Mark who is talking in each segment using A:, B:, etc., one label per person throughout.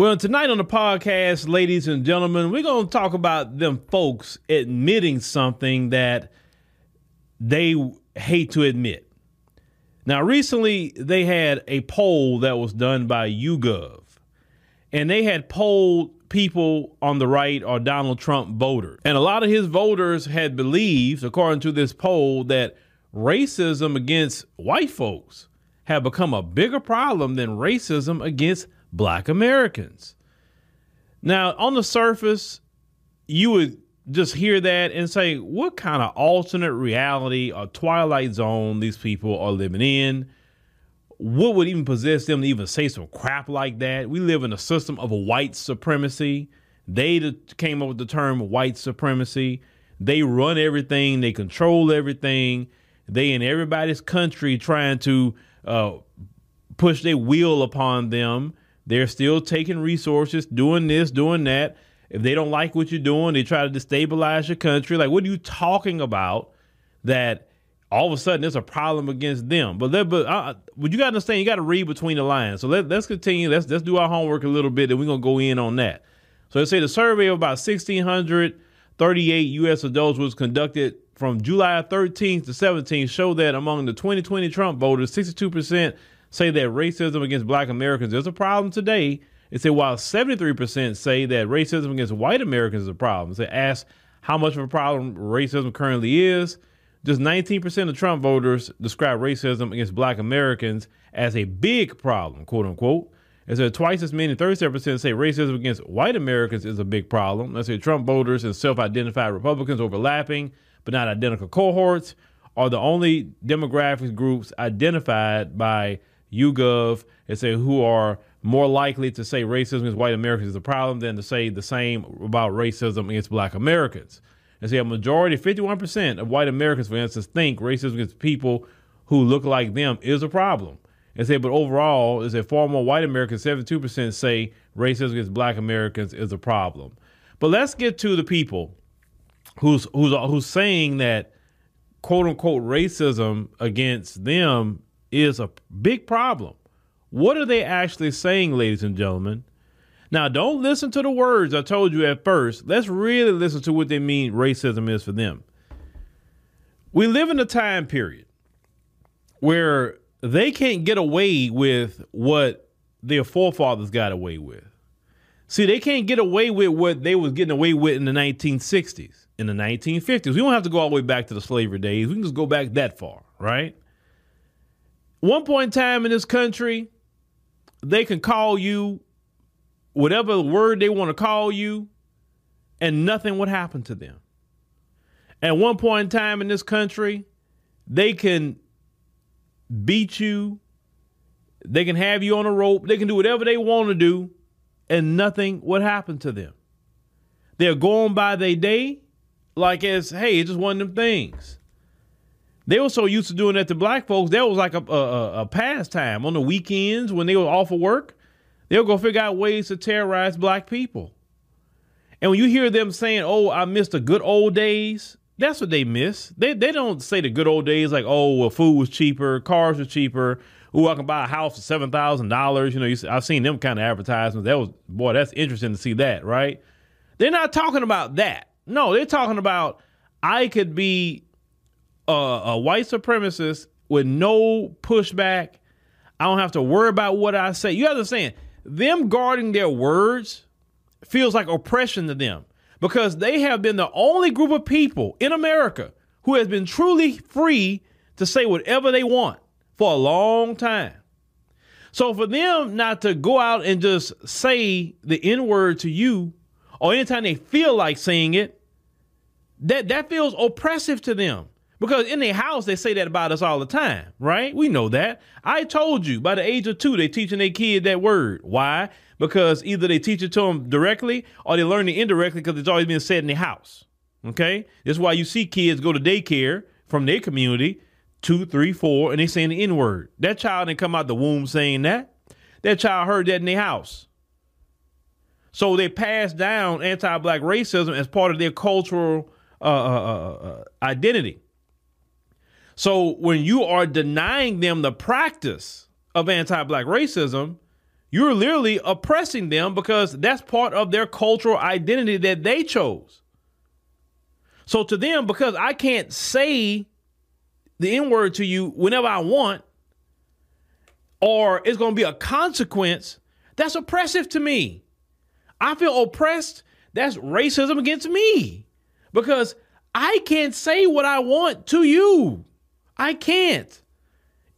A: Well, tonight on the podcast, ladies and gentlemen, we're going to talk about them folks admitting something that they hate to admit. Now, recently they had a poll that was done by YouGov, and they had polled people on the right or Donald Trump voters. And a lot of his voters had believed, according to this poll, that racism against white folks have become a bigger problem than racism against black Americans. Now, on the surface, you would just hear that and say, what kind of alternate reality or twilight zone these people are living in? What would even possess them to even say some crap like that? We live in a system of white supremacy. They came up with the term white supremacy. They run everything, they control everything. They in everybody's country trying to uh, push their will upon them they're still taking resources, doing this, doing that. If they don't like what you're doing, they try to destabilize your country. Like, what are you talking about that all of a sudden there's a problem against them? But, but, uh, but you got to understand, you got to read between the lines. So let, let's continue. Let's, let's do our homework a little bit, and we're going to go in on that. So let's say the survey of about 1,638 U.S. adults was conducted from July 13th to 17th showed that among the 2020 Trump voters, 62% say that racism against black Americans is a problem today. It said while 73% say that racism against white Americans is a problem. They ask how much of a problem racism currently is. Just 19% of Trump voters describe racism against black Americans as a big problem, quote unquote. It said twice as many, 37% say racism against white Americans is a big problem. Let's say Trump voters and self identified Republicans overlapping but not identical cohorts are the only demographic groups identified by YouGov and say who are more likely to say racism against white Americans is a problem than to say the same about racism against black Americans. And say a majority, 51% of white Americans, for instance, think racism against people who look like them is a problem. And say, but overall, is that far more white Americans, 72% say racism against black Americans is a problem. But let's get to the people who's who's who's saying that quote unquote racism against them is a big problem. What are they actually saying, ladies and gentlemen? Now, don't listen to the words I told you at first. Let's really listen to what they mean racism is for them. We live in a time period where they can't get away with what their forefathers got away with. See, they can't get away with what they was getting away with in the 1960s, in the 1950s. We don't have to go all the way back to the slavery days. We can just go back that far, right? One point in time in this country, they can call you whatever word they want to call you, and nothing would happen to them. At one point in time in this country, they can beat you, they can have you on a rope, they can do whatever they want to do, and nothing would happen to them. They're going by their day like as, hey, it's just one of them things. They were so used to doing that to black folks, that was like a, a, a pastime on the weekends when they were off of work. They'll go figure out ways to terrorize black people. And when you hear them saying, "Oh, I miss the good old days," that's what they miss. They they don't say the good old days like, "Oh, well, food was cheaper, cars were cheaper." Ooh, I can buy a house for seven thousand dollars. You know, you, I've seen them kind of advertisements. That was boy, that's interesting to see that, right? They're not talking about that. No, they're talking about I could be a, white supremacist with no pushback. I don't have to worry about what I say. You understand? Them guarding their words feels like oppression to them because they have been the only group of people in America who has been truly free to say whatever they want for a long time. So for them not to go out and just say the N word to you, or anytime they feel like saying it, that that feels oppressive to them. Because in their house, they say that about us all the time, right? We know that. I told you by the age of two, they're teaching their kid that word. Why? Because either they teach it to them directly or they learn it indirectly because it's always been said in the house. Okay? That's why you see kids go to daycare from their community, two, three, four, and they saying the N word. That child didn't come out the womb saying that. That child heard that in their house. So they pass down anti black racism as part of their cultural uh, uh, uh, uh identity. So when you are denying them the practice of anti black racism, You're literally oppressing them because that's part of their cultural identity that they chose. So to them, because I can't say the N word to you whenever I want, or it's going to be a consequence, that's oppressive to me. I feel oppressed. That's racism against me because I can't say what I want to you. I can't.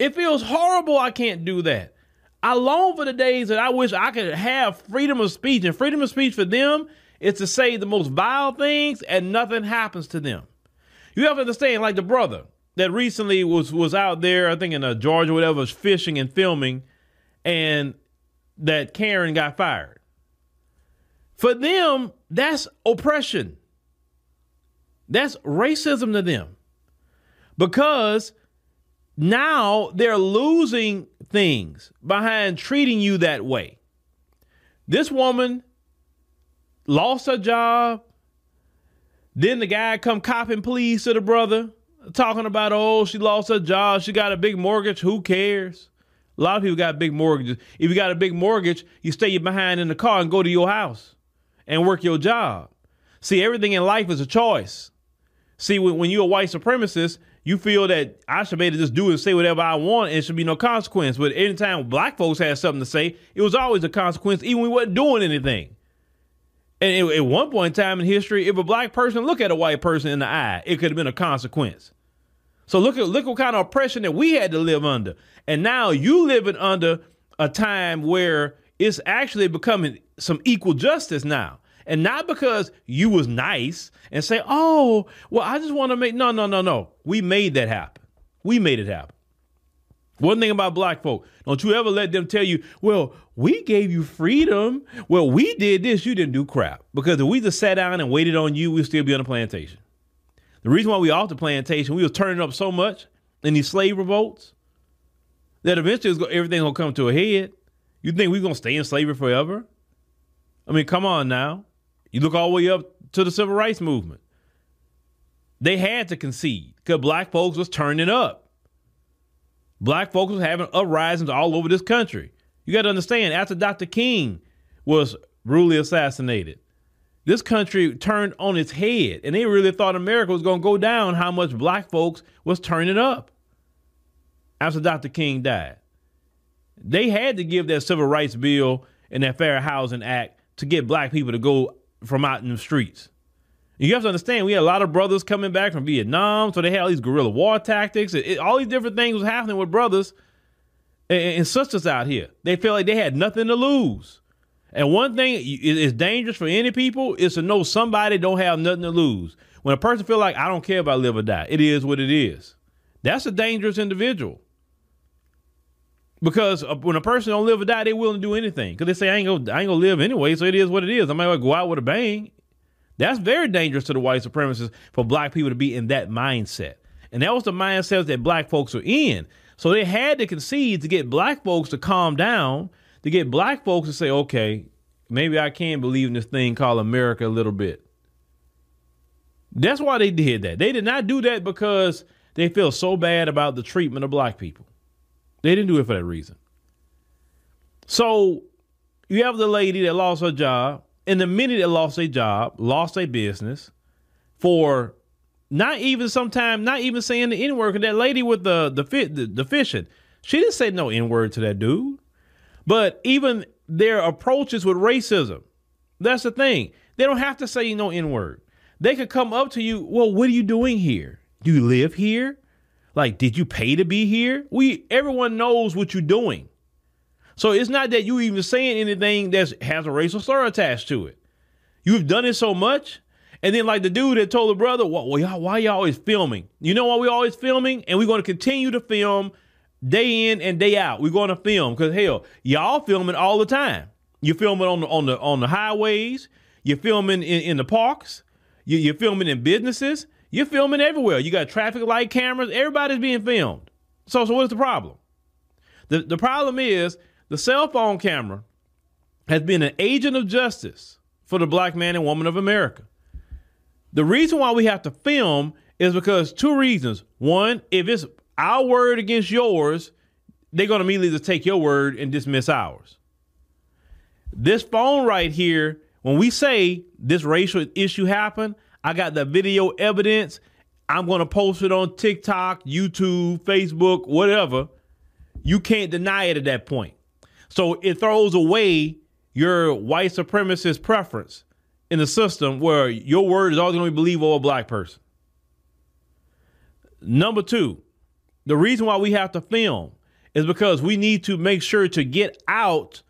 A: It feels horrible. I can't do that. I long for the days that I wish I could have freedom of speech. And freedom of speech for them is to say the most vile things and nothing happens to them. You have to understand, like the brother that recently was was out there, I think in uh, Georgia, whatever, was fishing and filming, and that Karen got fired. For them, that's oppression. That's racism to them. Because now they're losing things behind treating you that way. This woman lost her job. Then the guy come copping pleas to the brother, talking about, oh, she lost her job. She got a big mortgage. Who cares? A lot of people got big mortgages. If you got a big mortgage, you stay behind in the car and go to your house and work your job. See, everything in life is a choice. See, when, when you're a white supremacist, you feel that I should be able to just do and say whatever I want and it should be no consequence. But anytime black folks had something to say, it was always a consequence, even we wasn't doing anything. And at one point in time in history, if a black person look at a white person in the eye, it could have been a consequence. So look at look what kind of oppression that we had to live under. And now you living under a time where it's actually becoming some equal justice now. And not because you was nice and say, oh, well, I just want to make no, no, no, no. We made that happen. We made it happen. One thing about black folk, don't you ever let them tell you, well, we gave you freedom. Well, we did this, you didn't do crap. Because if we just sat down and waited on you, we'd still be on the plantation. The reason why we off the plantation, we was turning up so much in these slave revolts that eventually everything gonna come to a head. You think we're gonna stay in slavery forever? I mean, come on now. You look all the way up to the civil rights movement. They had to concede because black folks was turning up. Black folks was having uprisings all over this country. You got to understand, after Dr. King was brutally assassinated, this country turned on its head, and they really thought America was going to go down. How much black folks was turning up after Dr. King died? They had to give that civil rights bill and that Fair Housing Act to get black people to go from out in the streets. You have to understand, we had a lot of brothers coming back from Vietnam, so they had all these guerrilla war tactics. It, it, all these different things was happening with brothers and, and, sisters out here. They felt like they had nothing to lose. And one thing is dangerous for any people is to know somebody don't have nothing to lose. When a person feel like I don't care about live or die, it is what it is. That's a dangerous individual. Because uh, when a person don't live or die, they willing to do anything. Because they say I ain't gonna, I ain't gonna live anyway, so it is what it is. I might go out with a bang. That's very dangerous to the white supremacists for black people to be in that mindset. And that was the mindset that black folks were in. So they had to concede to get black folks to calm down, to get black folks to say, okay, maybe I can believe in this thing called America a little bit. That's why they did that. They did not do that because they feel so bad about the treatment of black people. They didn't do it for that reason. So you have the lady that lost her job and the minute that lost a job, lost a business for not even sometime, not even saying the N word. That lady with the the the, the fishing, she didn't say no N word to that dude. But even their approaches with racism, that's the thing. They don't have to say no N word. They could come up to you. Well, what are you doing here? Do you live here? Like, did you pay to be here? We everyone knows what you're doing. So it's not that you even saying anything that has a racial slur attached to it. You've done it so much. And then like the dude that told the brother, well, well y'all, why y'all always filming? You know why we always filming? And we're going to continue to film day in and day out. We're going to film because hell, y'all filming all the time. You're filming on the on the on the highways. You're filming in, in the parks. You, you're filming in businesses. You're filming everywhere. You got traffic light cameras. Everybody's being filmed. So so what's the problem? The the problem is the cell phone camera has been an agent of justice for the black man and woman of America. The reason why we have to film is because two reasons. One, if it's our word against yours, they're going to immediately just take your word and dismiss ours. This phone right here, when we say this racial issue happened, I got the video evidence. I'm going to post it on TikTok, YouTube, Facebook, whatever. You can't deny it at that point. So it throws away your white supremacist preference in the system where your word is always going to be believed over a black person. Number two, the reason why we have to film is because we need to make sure to get out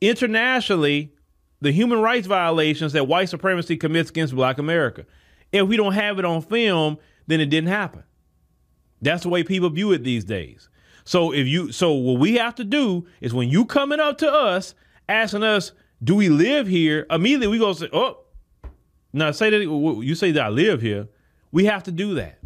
A: internationally the human rights violations that white supremacy commits against black America. If we don't have it on film, then it didn't happen. That's the way people view it these days. So if you so what we have to do is when you coming up to us asking us, do we live here? Immediately we go say, oh, now say that you say that I live here. We have to do that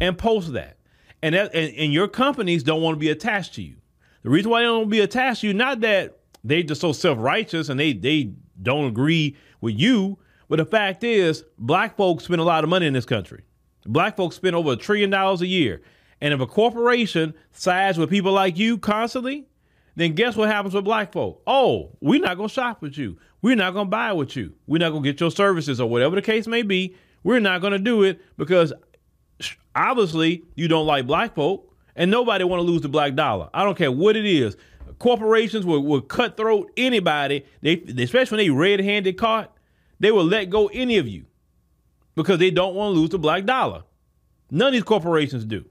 A: and post that. And that and, and your companies don't want to be attached to you. The reason why they don't be attached to you, not that they just so self-righteous and they they don't agree with you, but the fact is, black folks spend a lot of money in this country. Black folks spend over a trillion dollars a year. And if a corporation sides with people like you constantly, then guess what happens with black folk? Oh, we're not going to shop with you. We're not going to buy with you. We're not going to get your services or whatever the case may be. We're not going to do it because obviously you don't like black folk and nobody want to lose the black dollar. I don't care what it is. Corporations will, will cutthroat anybody, they, especially when they red-handed caught, they will let go any of you because they don't want to lose the black dollar. None of these corporations do.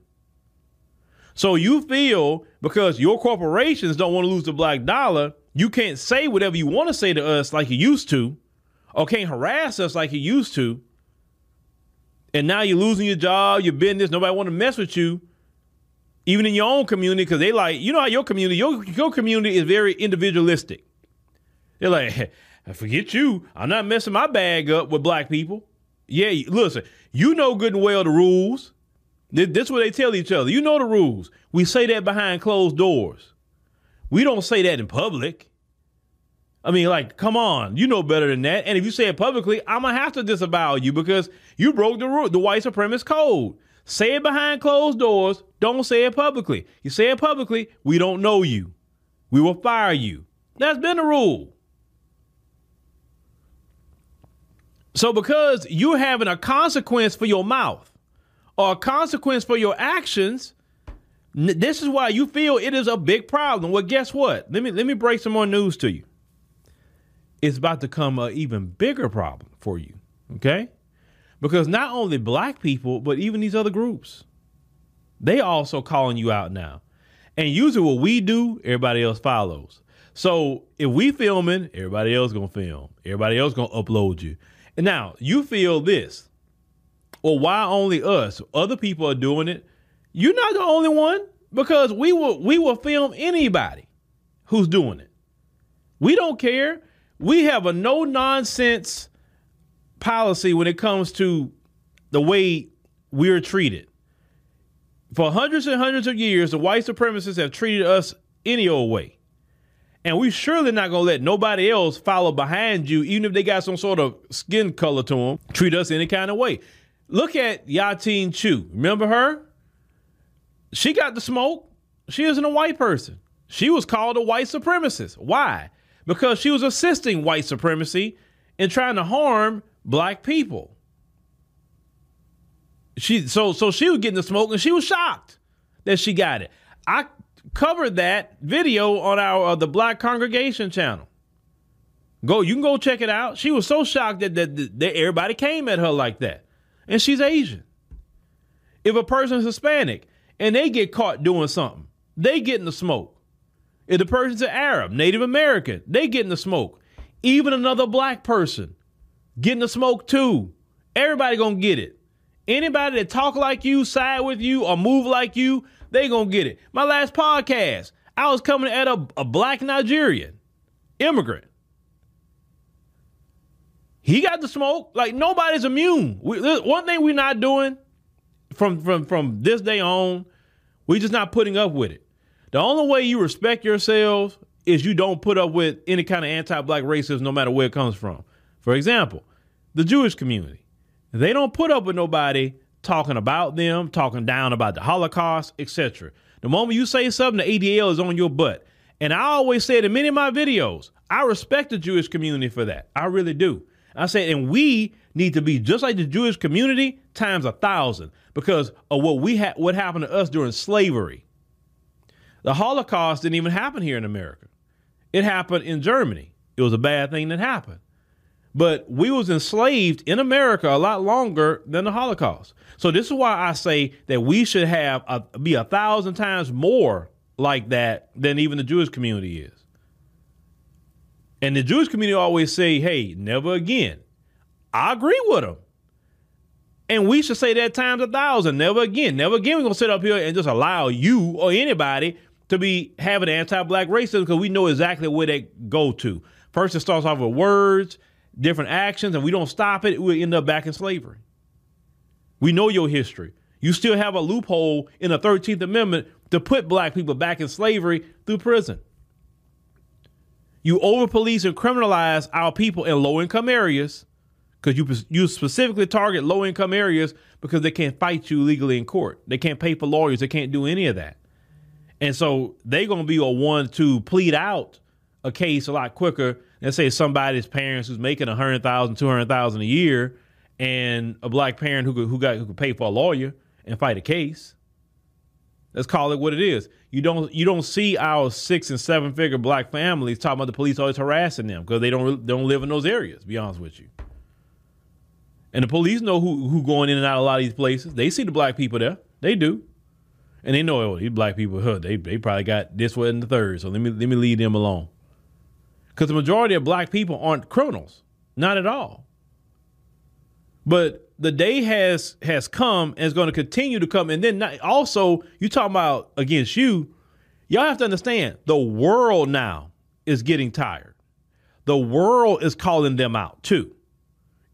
A: So you feel because your corporations don't want to lose the black dollar, you can't say whatever you want to say to us like you used to, or can't harass us like you used to. And now you're losing your job, your business, nobody want to mess with you, even in your own community, because they like, you know how your community, your, your community is very individualistic. They're like, forget you. I'm not messing my bag up with black people. Yeah, listen, you know good and well the rules. This is what they tell each other. You know the rules. We say that behind closed doors. We don't say that in public. I mean, like, come on, you know better than that. And if you say it publicly, I'm gonna have to disavow you because you broke the rule, the white supremacist code. Say it behind closed doors. Don't say it publicly. You say it publicly, we don't know you. We will fire you. That's been the rule. So because you're having a consequence for your mouth, or a consequence for your actions, this is why you feel it is a big problem. Well, guess what? Let me let me break some more news to you. It's about to come an even bigger problem for you. Okay? Because not only black people, but even these other groups, they also calling you out now. And usually what we do, everybody else follows. So if we filming, everybody else gonna film. Everybody else gonna upload you. And now you feel this. Well, why only us? Other people are doing it. You're not the only one because we will we will film anybody who's doing it. We don't care. We have a no nonsense policy when it comes to the way we're treated. For hundreds and hundreds of years, the white supremacists have treated us any old way. And we surely not gonna let nobody else follow behind you, even if they got some sort of skin color to them, treat us any kind of way. Look at Yiatin Chu. Remember her? She got the smoke. She isn't a white person. She was called a white supremacist. Why? Because she was assisting white supremacy and trying to harm black people. She so so she was getting the smoke and she was shocked that she got it. I covered that video on our uh, the Black Congregation channel. Go, you can go check it out. She was so shocked that, that, that everybody came at her like that and she's Asian. If a person's Hispanic and they get caught doing something, they get in the smoke. If the person's an Arab, Native American, they get in the smoke. Even another black person getting the smoke too. Everybody gonna get it. Anybody that talk like you, side with you, or move like you, they gonna get it. My last podcast, I was coming at a, a black Nigerian immigrant. He got the smoke. Like nobody's immune. We, one thing we're not doing from from from this day on, we're just not putting up with it. The only way you respect yourselves is you don't put up with any kind of anti-black racism, no matter where it comes from. For example, the Jewish community, they don't put up with nobody talking about them, talking down about the Holocaust, etc. The moment you say something, the ADL is on your butt. And I always say it in many of my videos, I respect the Jewish community for that. I really do. I say, and we need to be just like the Jewish community times a thousand because of what we had, what happened to us during slavery. The Holocaust didn't even happen here in America. It happened in Germany. It was a bad thing that happened. But we was enslaved in America a lot longer than the Holocaust. So this is why I say that we should have a, be a thousand times more like that than even the Jewish community is. And the Jewish community always say, "Hey, never again." I agree with them. And we should say that times a thousand. Never again. Never again. We're gonna sit up here and just allow you or anybody to be having anti-black racism because we know exactly where they go to. First, it starts off with words, different actions, and we don't stop it. We end up back in slavery. We know your history. You still have a loophole in the 13th Amendment to put black people back in slavery through prison. You over police and criminalize our people in low income areas because you you specifically target low income areas because they can't fight you legally in court. They can't pay for lawyers. They can't do any of that. And so they're going to be a one to plead out a case a lot quicker than say somebody's parents who's making a hundred thousand, two hundred thousand a year, and a black parent who could, who got who could pay for a lawyer and fight a case. Let's call it what it is. You don't you don't see our six and seven figure black families talking about the police always harassing them because they don't don't live in those areas. be honest with you. And the police know who who going in and out of a lot of these places. They see the black people there. They do. And they know oh, these black people, huh, they they probably got this one and the third. So let me let me leave them alone. Because the majority of black people aren't criminals. Not at all. But the day has has come and is going to continue to come. And then not, also, you talking about against you, y'all have to understand the world now is getting tired. The world is calling them out too.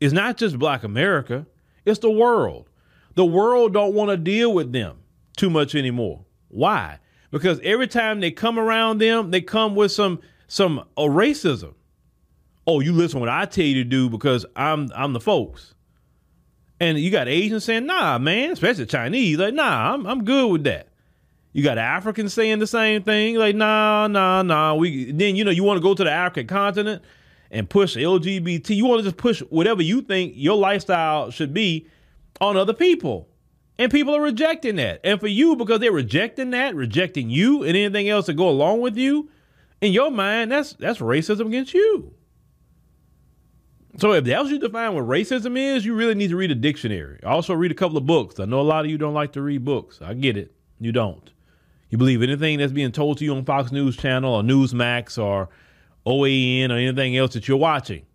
A: It's not just black America, it's the world. The world don't want to deal with them too much anymore. Why? Because every time they come around them, they come with some some uh, racism. Oh, you listen what I tell you to do because I'm I'm the folks. And you got Asians saying, nah, man, especially Chinese, like, nah, I'm I'm good with that. You got Africans saying the same thing, like, nah, nah, nah. We then you know you want to go to the African continent and push LGBT. You want to just push whatever you think your lifestyle should be on other people. And people are rejecting that. And for you, because they're rejecting that, rejecting you and anything else that go along with you, in your mind, that's that's racism against you. So if that's you define what racism is, you really need to read a dictionary. Also read a couple of books. I know a lot of you don't like to read books. I get it. You don't. You believe anything that's being told to you on Fox News Channel or Newsmax or OAN or anything else that you're watching.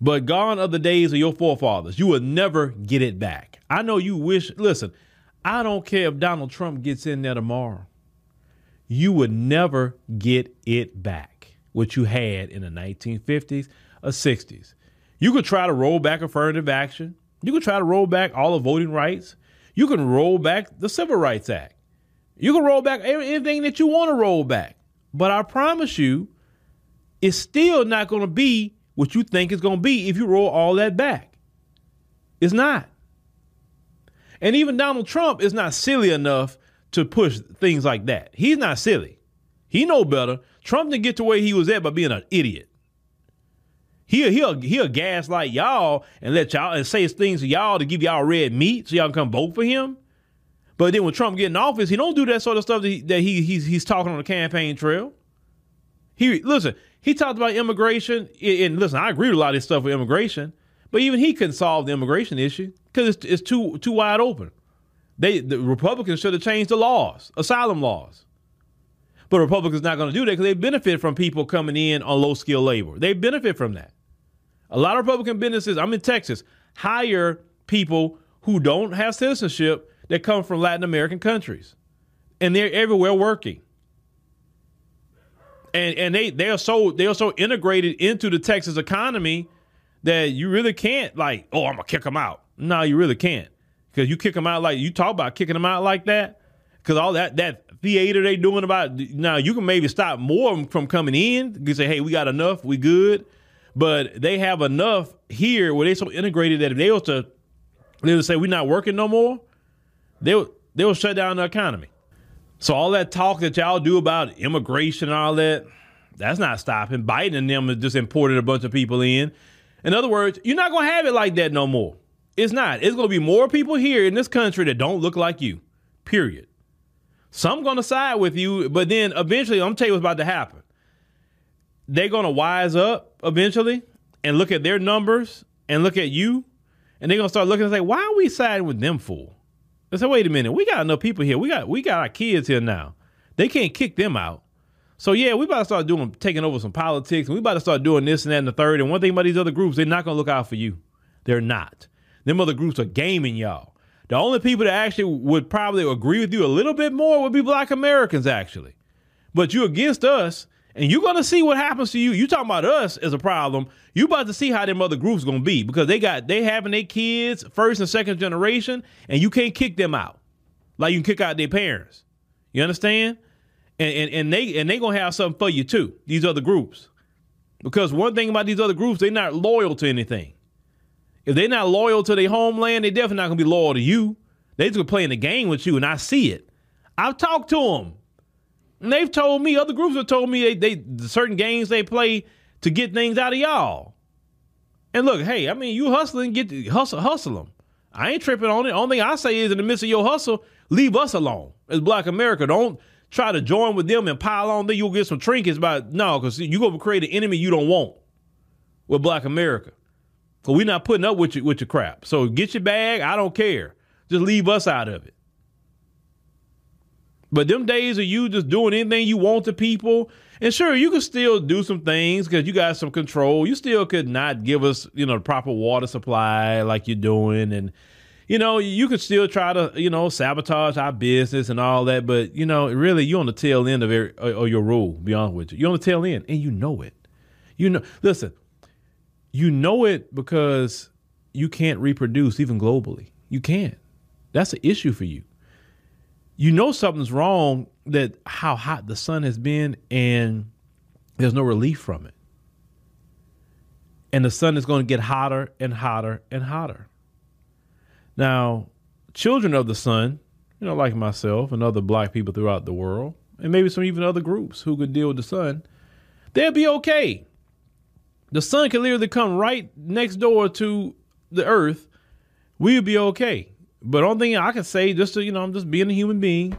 A: But gone are the days of your forefathers. You will never get it back. I know you wish, listen, I don't care if Donald Trump gets in there tomorrow. You would never get it back, what you had in the 1950s or 60s. You could try to roll back affirmative action. You could try to roll back all the voting rights. You can roll back the Civil Rights Act. You can roll back anything that you want to roll back. But I promise you, it's still not going to be what you think it's going to be if you roll all that back. It's not. And even Donald Trump is not silly enough to push things like that. He's not silly. He know better. Trump didn't get to where he was at by being an idiot. He'll he'll he'll gaslight y'all and let y'all and say things to y'all to give y'all red meat so y'all can come vote for him. But then when Trump get in office, he don't do that sort of stuff that, he, that he he's he's talking on the campaign trail. He listen, he talked about immigration, and listen, I agree with a lot of this stuff with immigration, but even he couldn't solve the immigration issue because it's, it's too too wide open. They the Republicans should have changed the laws, asylum laws. But Republicans not going to do that because they benefit from people coming in on low skilled labor. They benefit from that. A lot of Republican businesses, I'm in Texas, hire people who don't have citizenship that come from Latin American countries, and they're everywhere working. And and they they are so they are so integrated into the Texas economy that you really can't like oh I'm gonna kick them out. No, you really can't because you kick them out like you talk about kicking them out like that because all that that theater they doing about now you can maybe stop more from coming in. You say hey we got enough we good, but they have enough here where they so integrated that if they was to they would say we're not working no more they'll they'll shut down the economy. So all that talk that y'all do about immigration and all that, That's not stopping. Biden and them just imported a bunch of people in. In other words, you're not to have it like that no more. It's not. It's going to be more people here in this country that don't look like you, period. Some going to side with you, but then eventually, I'm tell you what's about to happen. They're going to wise up eventually and look at their numbers and look at you, and they're going to start looking and say, why are we siding with them for? They say, wait a minute, we got enough people here. We got we got our kids here now. They can't kick them out. So yeah, we about to start doing taking over some politics, and we about to start doing this and that and the third. And one thing about these other groups, they're not gonna look out for you. They're not. Them other groups are gaming y'all. The only people that actually would probably agree with you a little bit more would be black Americans, actually. But you against us, and you're gonna see what happens to you. You talking about us as a problem. You about to see how them other groups gonna be because they got they having their kids first and second generation, and you can't kick them out like you can kick out their parents. You understand? and, and, and they and they gonna have something for you too. These other groups, because one thing about these other groups, they're not loyal to anything. If they're not loyal to their homeland, they're definitely not gonna be loyal to you. They're just playing the game with you, and I see it. I've talked to them, and they've told me other groups have told me they, they certain games they play to get things out of y'all. And look, hey, I mean, you hustling, get hustle, hustle them. I ain't tripping on it. Only thing I say is, in the midst of your hustle, leave us alone as Black America. Don't try to join with them and pile on there, you'll get some trinkets. But no, because you're going to create an enemy you don't want with Black America. Because we're not putting up with your, with your crap. So get your bag. I don't care. Just leave us out of it. But them days of you just doing anything you want to people, and sure, you can still do some things because you got some control. You still could not give us, you know, the proper water supply like you're doing, and you know, you could still try to, you know, sabotage our business and all that, but you know, really, you're on the tail end of, every, of your rule. Be honest with you, you're on the tail end, and you know it. You know, listen, you know it because you can't reproduce even globally. You can't. That's an issue for you. You know something's wrong that how hot the sun has been, and there's no relief from it. And the sun is going to get hotter and hotter and hotter. Now, children of the sun, you know, like myself and other black people throughout the world, and maybe some even other groups who could deal with the sun, they'll be okay. The sun can literally come right next door to the earth. We'll be okay. But only thing I can say, just to, you know, I'm just being a human being,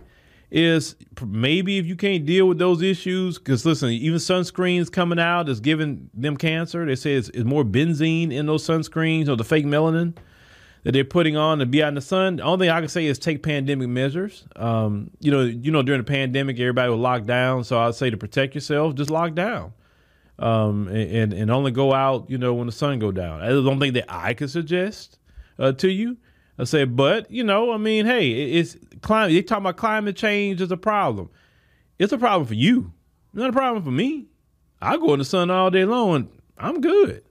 A: is maybe if you can't deal with those issues, because listen, even sunscreens coming out is giving them cancer. They say it's, it's more benzene in those sunscreens or the fake melanin that they're putting on to be out in the sun. The only thing I can say is take pandemic measures. Um, you know, you know, during the pandemic, everybody was locked down. So I'd say to protect yourself, just lock down. Um, and, and only go out, you know, when the sun go down. I don't think that I could suggest uh, to you. I say, but you know, I mean, hey, it's climate. They talk about climate change is a problem. It's a problem for you, not a problem for me. I go in the sun all day long. I'm good.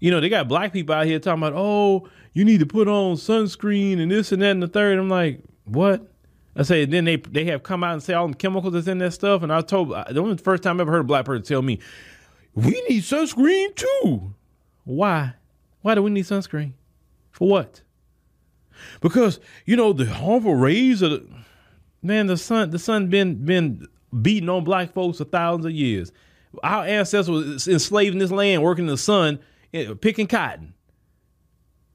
A: You know, they got black people out here talking about, oh, you need to put on sunscreen and this and that and the third. I'm like, what? I say, then they they have come out and say all the chemicals that's in that stuff. And I told the only first time I ever heard a black person tell me, we need sunscreen too. Why? Why do we need sunscreen? For what? Because you know the harmful rays of the man. The sun, the sun been been beating on black folks for thousands of years. Our ancestors was enslaved in this land, working in the sun, eh, picking cotton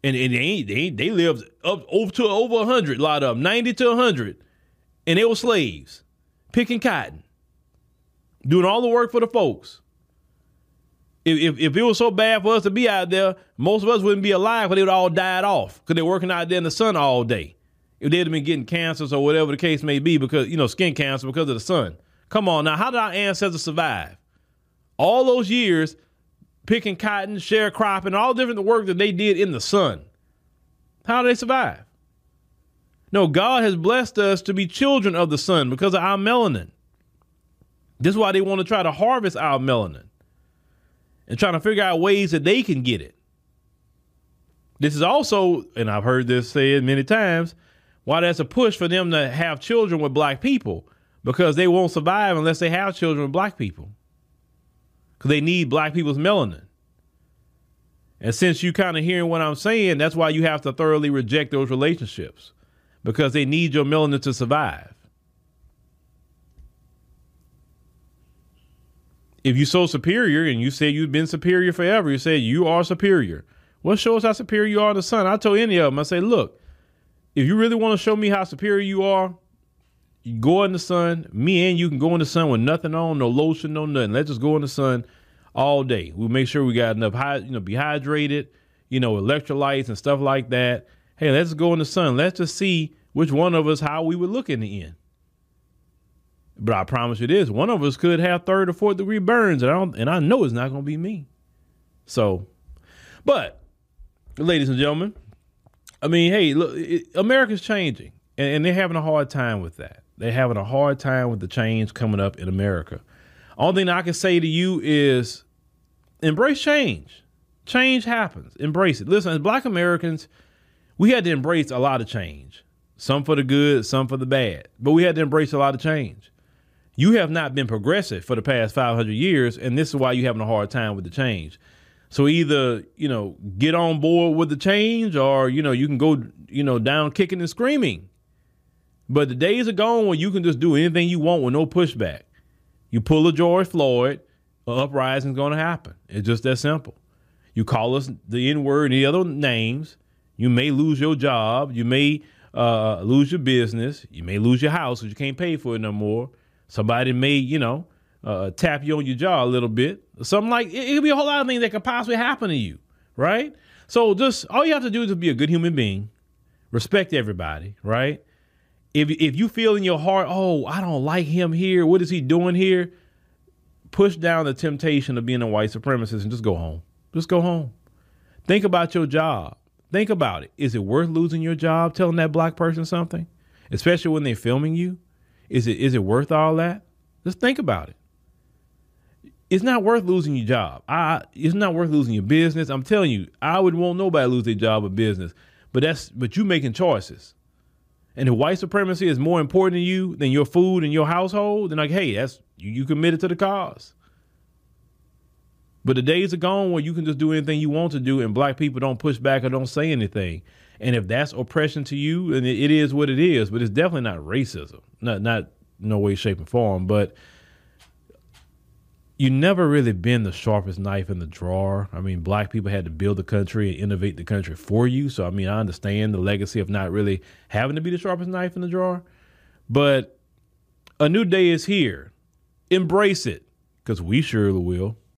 A: and, and they they they lived up over to over hundred, a lot of them, ninety to hundred, and they were slaves, picking cotton, doing all the work for the folks. If, if, it was so bad for us to be out there, most of us wouldn't be alive, but they would all died off because they're working out there in the sun all day. If they'd have been getting cancers or whatever the case may be, because you know skin cancer because of the sun. Come on now, how did our ancestors survive? All those years picking cotton, sharecropping, all different work that they did in the sun. How did they survive? No, God has blessed us to be children of the sun because of our melanin. This is why they want to try to harvest our melanin and trying to figure out ways that they can get it. This is also, and I've heard this said many times, why there's a push for them to have children with black people because they won't survive unless they have children with black people because they need black people's melanin. And since you kind of hearing what I'm saying, that's why you have to thoroughly reject those relationships because they need your melanin to survive. If you're so superior and you say you've been superior forever, you say you are superior. What shows how superior you are to the sun? I told any of them, I say, look, if you really want to show me how superior you are, you go in the sun. Me and you can go in the sun with nothing on, no lotion, no nothing. Let's just go in the sun all day. We'll make sure we got enough, high, you know, be hydrated, you know, electrolytes and stuff like that. Hey, let's go in the sun. Let's just see which one of us how we would look in the end. But I promise you this: one of us could have third or fourth degree burns, and I don't, and I know it's not going to be me. So, but ladies and gentlemen, I mean, hey, look, it, America's changing, and, and, they're having a hard time with that. They're having a hard time with the change coming up in America. Only thing I can say to you is embrace change. Change happens. Embrace it. Listen, as black Americans, we had to embrace a lot of change. Some for the good, some for the bad. But we had to embrace a lot of change. You have not been progressive for the past 500 years, and this is why you're having a hard time with the change. So either, you know, get on board with the change or, you know, you can go, you know, down kicking and screaming. But the days are gone when you can just do anything you want with no pushback. You pull a George Floyd, an uprising is going to happen. It's just that simple. You call us the N word the other names, you may lose your job. You may uh, lose your business. You may lose your house because you can't pay for it no more. Somebody may, you know, uh, tap you on your jaw a little bit. Something like it, it could be a whole lot of things that could possibly happen to you, right? So just all you have to do is be a good human being, respect everybody, right? If if you feel in your heart, oh, I don't like him here. What is he doing here? Push down the temptation of being a white supremacist and just go home. Just go home. Think about your job. Think about it. Is it worth losing your job telling that black person something? Especially when they're filming you? Is it is it worth all that? Just think about it. It's not worth losing your job. I it's not worth losing your business. I'm telling you, I would want nobody to lose their job or business. But that's but you making choices. And if white supremacy is more important to you than your food and your household, then like, hey, that's you, you committed to the cause. But the days are gone where you can just do anything you want to do and black people don't push back or don't say anything. And if that's oppression to you, then it is what it is. But it's definitely not racism. Not not no way, shape, and form. But you never really been the sharpest knife in the drawer. I mean, black people had to build the country and innovate the country for you. So I mean, I understand the legacy of not really having to be the sharpest knife in the drawer. But a new day is here. Embrace it, because we surely will.